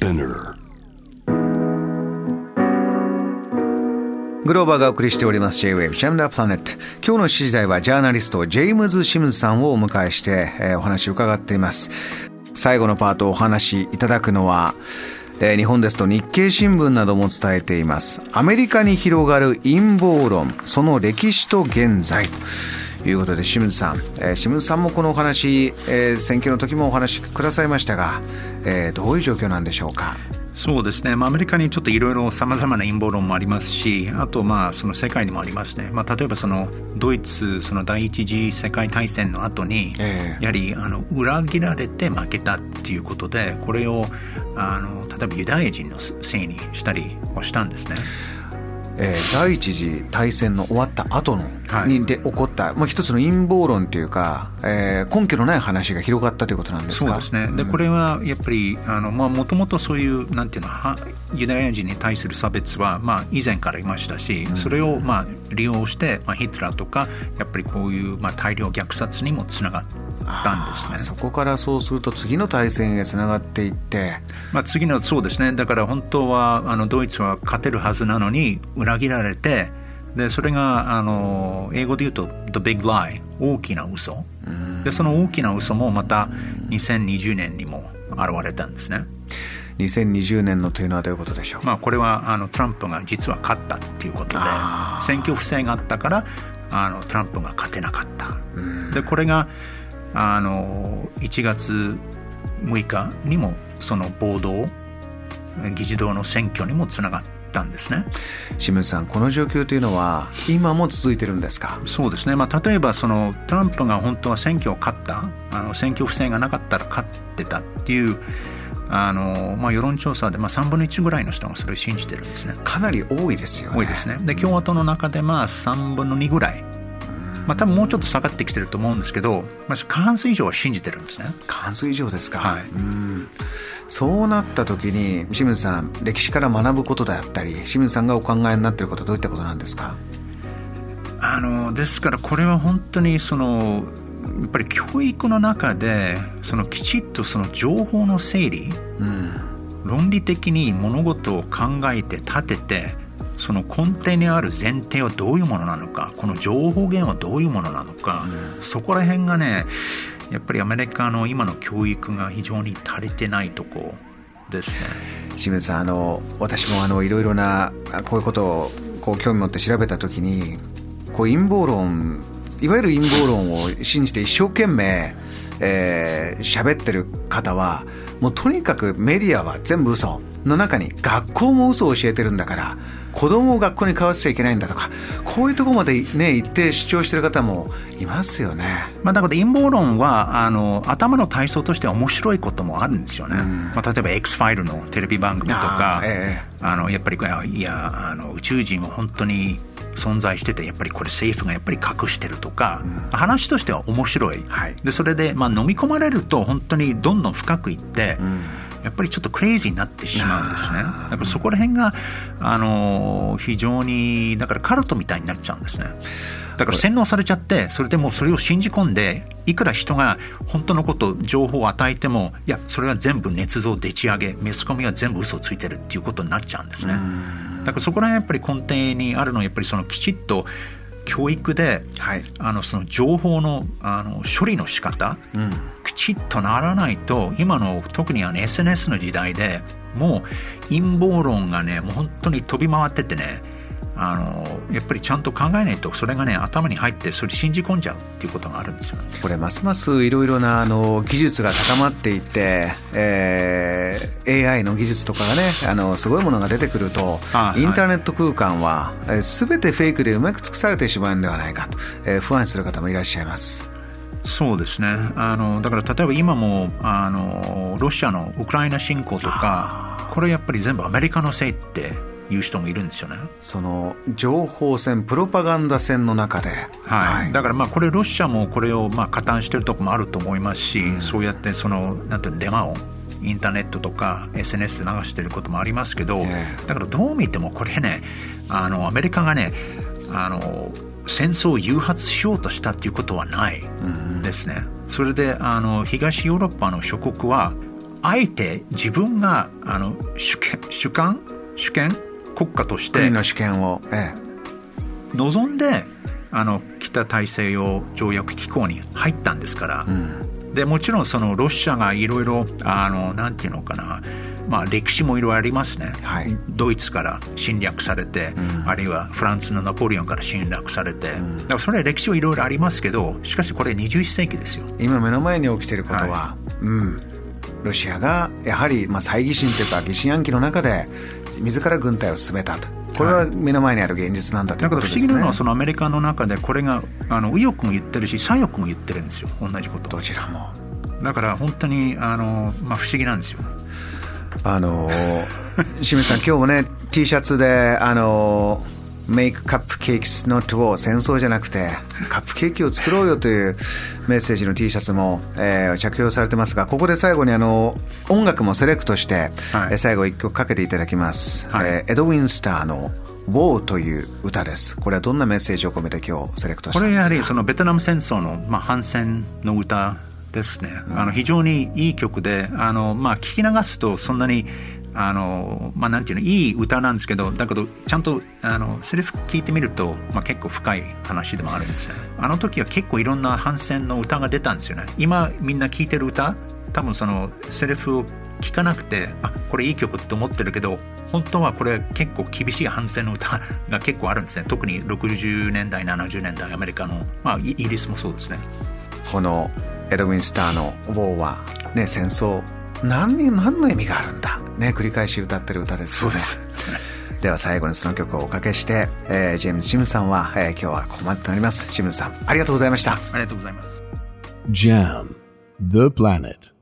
Spinner. グローバーがお送りしております J-Wave ジャムダープラネット今日の7時台はジャーナリストジェームズ・シムズさんをお迎えして、お話を伺っています。最後のパートをお話しいただくのは、日本ですと日経新聞なども伝えています。アメリカに広がる陰謀論その歴史と現在。いうことで清水さん、えー清水さんもこのお話、えー選挙の時もお話しくださいましたが、えーどういう状況なんでしょうか？そうですね、まあ、アメリカにちょっといろいろさまざまな陰謀論もありますし、あとまあその世界にもありますね、まあ、例えばそのドイツ、その第一次世界大戦の後に、ええ。やはりあの裏切られて負けたっていうことで、これをあの例えばユダヤ人のせいにしたりをしたんですね。えー第一次大戦の終わった後の、はい。にで起こった、まあ、一つの陰謀論というか、えー根拠のない話が広がったということなんですかそうですね、でこれはやっぱりもともとそういうなんていうのはユダヤ人に対する差別は、まあ、以前からいましたし、それを、まあ、利用して、まあ、ヒトラーとかやっぱりこういう、まあ、大量虐殺にもつながったんですね。そこからそうすると次の大戦へつながっていって。まあ、次のそうですね。だから本当はあのドイツは勝てるはずなのに裏切られてでそれがあの英語で言うと「The Big Lie」大きな嘘。でその大きな嘘もまた2020年にも現れたんですね。2020年のというのはどういうことでしょう、まあ、これはあのトランプが実は勝ったっていうことで選挙不正があったからあのトランプが勝てなかった。でこれがあの1月6日にもその暴動議事堂の選挙にもつながったんですね。清水さんこの状況というのは今も続いてるんですか？そうですね、まあ、例えばそのトランプが本当は選挙を勝ったあの選挙不正がなかったら勝ってたっていうあの、まあ、世論調査でまあ3分の1ぐらいの人がそれを信じてるんですね。かなり多いですよね多いですね。で共和党の中でまあ3分の2ぐらい、まあ、多分もうちょっと下がってきてると思うんですけど、まあ、過半数以上は信じてるんですね。過半数以上ですか、はい。うん。そうなった時に清水さん歴史から学ぶことであったり清水さんがお考えになっていることはどういったことなんですか？あのですからこれは本当にそのやっぱり教育の中でそのきちっとその情報の整理、論理的に物事を考えて立ててその根底にある前提はどういうものなのかこの情報源はどういうものなのか、そこら辺がねやっぱりアメリカの今の教育が非常に足りてないとこですね。清水さんあの私もあのいろいろなあこういうことをこう興味持って調べた時にこう陰謀論いわゆる陰謀論を信じて一生懸命えー喋ってる方はもうとにかくメディアは全部嘘の中に学校も嘘を教えてるんだから子供を学校に通わせちゃいけないんだとかこういうところまでね行って主張してる方もいますよね。まあ、だから陰謀論はあの頭の体操としては面白いこともあるんですよね。まあ、例えば X ファイルのテレビ番組とかあーえあのやっぱりいやあの宇宙人は本当に存在しててやっぱりこれ政府がやっぱり隠してるとか、話としては面白い、はい。でそれで、まあ、飲み込まれると本当にどんどん深くいって、やっぱりちょっとクレイジーになってしまうんですね。だからそこら辺があの非常にだからカルトみたいになっちゃうんですね。だから洗脳されちゃってそれでもうそれを信じ込んでいくら人が本当のこと情報を与えてもいやそれは全部捏造でち上げメスコミは全部嘘をついてるっていうことになっちゃうんですね。だからそこら辺やっぱり根底にあるのはやっぱりそのきちっと教育で、はい。あのその情報のあの処理の仕方、きちっとならないと今の特にあの SNS の時代でもう陰謀論がねもう本当に飛び回っててねあのやっぱりちゃんと考えないとそれがね頭に入ってそれ信じ込んじゃうっていうことがあるんですよね。これますますいろいろなあの技術が高まっていって、えー AI の技術とかがねあのすごいものが出てくると、あはいインターネット空間は、えー、全てフェイクでうまく尽くされてしまうんではないかと、えー不安視する方もいらっしゃいます。そうですねあのだから例えば今もあのロシアのウクライナ侵攻とかこれやっぱり全部アメリカのせいっていう人もいるんですよね。その情報戦プロパガンダ戦の中で、はい。だからまあこれロシアもこれをまあ加担してるとこもあると思いますし、そうやってそのなんていうのデマをインターネットとか SNS で流してることもありますけど、えだからどう見てもこれねあのアメリカがねあの戦争を誘発しようとしたっていうことはないですね。それであの東ヨーロッパの諸国はあえて自分があの主権主権主権国家として国の主権を、ええ、望んであの北大西洋条約機構に入ったんですから、うん、でもちろんそのロシアがいろいろなんていうのかなまあ、歴史もいろいろありますね、はい、ドイツから侵略されて、うん、あるいはフランスのナポレオンから侵略されて、うん、だからそれは歴史はいろいろありますけどしかしこれ21世紀ですよ。今目の前に起きていることは、はい、うん。ロシアがやはり、まあ、猜疑心というか疑心暗鬼の中で自ら軍隊を進めたと。これは目の前にある現実なんだということですね、不思議なのはそのアメリカの中でこれがあの右翼も言ってるし左翼も言ってるんですよ。同じこと。どちらも。だから本当にあの、まあ、不思議なんですよ。あの清水さん今日もね T シャツであの Make cupcakes not war 戦争じゃなくてカップケーキを作ろうよというメッセージの T シャツも、えー、着用されてますがここで最後にあの音楽もセレクトして、はい、最後一曲かけていただきます、はい、えー、エドウィンスターの「ウォー」という歌です。これはどんなメッセージを込めて今日セレクトしたんですか？これやはりそのベトナム戦争の、まあ、反戦の歌ですね、あの非常にいい曲であの、まあ、聞き流すとそんなにあのまあ、なんていうのいい歌なんですけどだけどちゃんとあのセリフ聞いてみると、まあ、結構深い話でもあるんですねあの時は結構いろんな反戦の歌が出たんですよね。今みんな聞いてる歌多分そのセリフを聞かなくてあこれいい曲って思ってるけど本当はこれ結構厳しい反戦の歌が 結構あるんですね。特に60年代70年代アメリカの、まあ、イギリスもそうですね。このエドウィン・スターの「ウォーは」ね、戦争何何の意味があるんだ、ね、繰り返し歌ってる歌です、ね、そうです。では最後にその曲をおかけして、えー、ジェームズ・シムさんは、えー、今日はここまでとなります。シムさんありがとうございました。ありがとうございます。JAM The Planet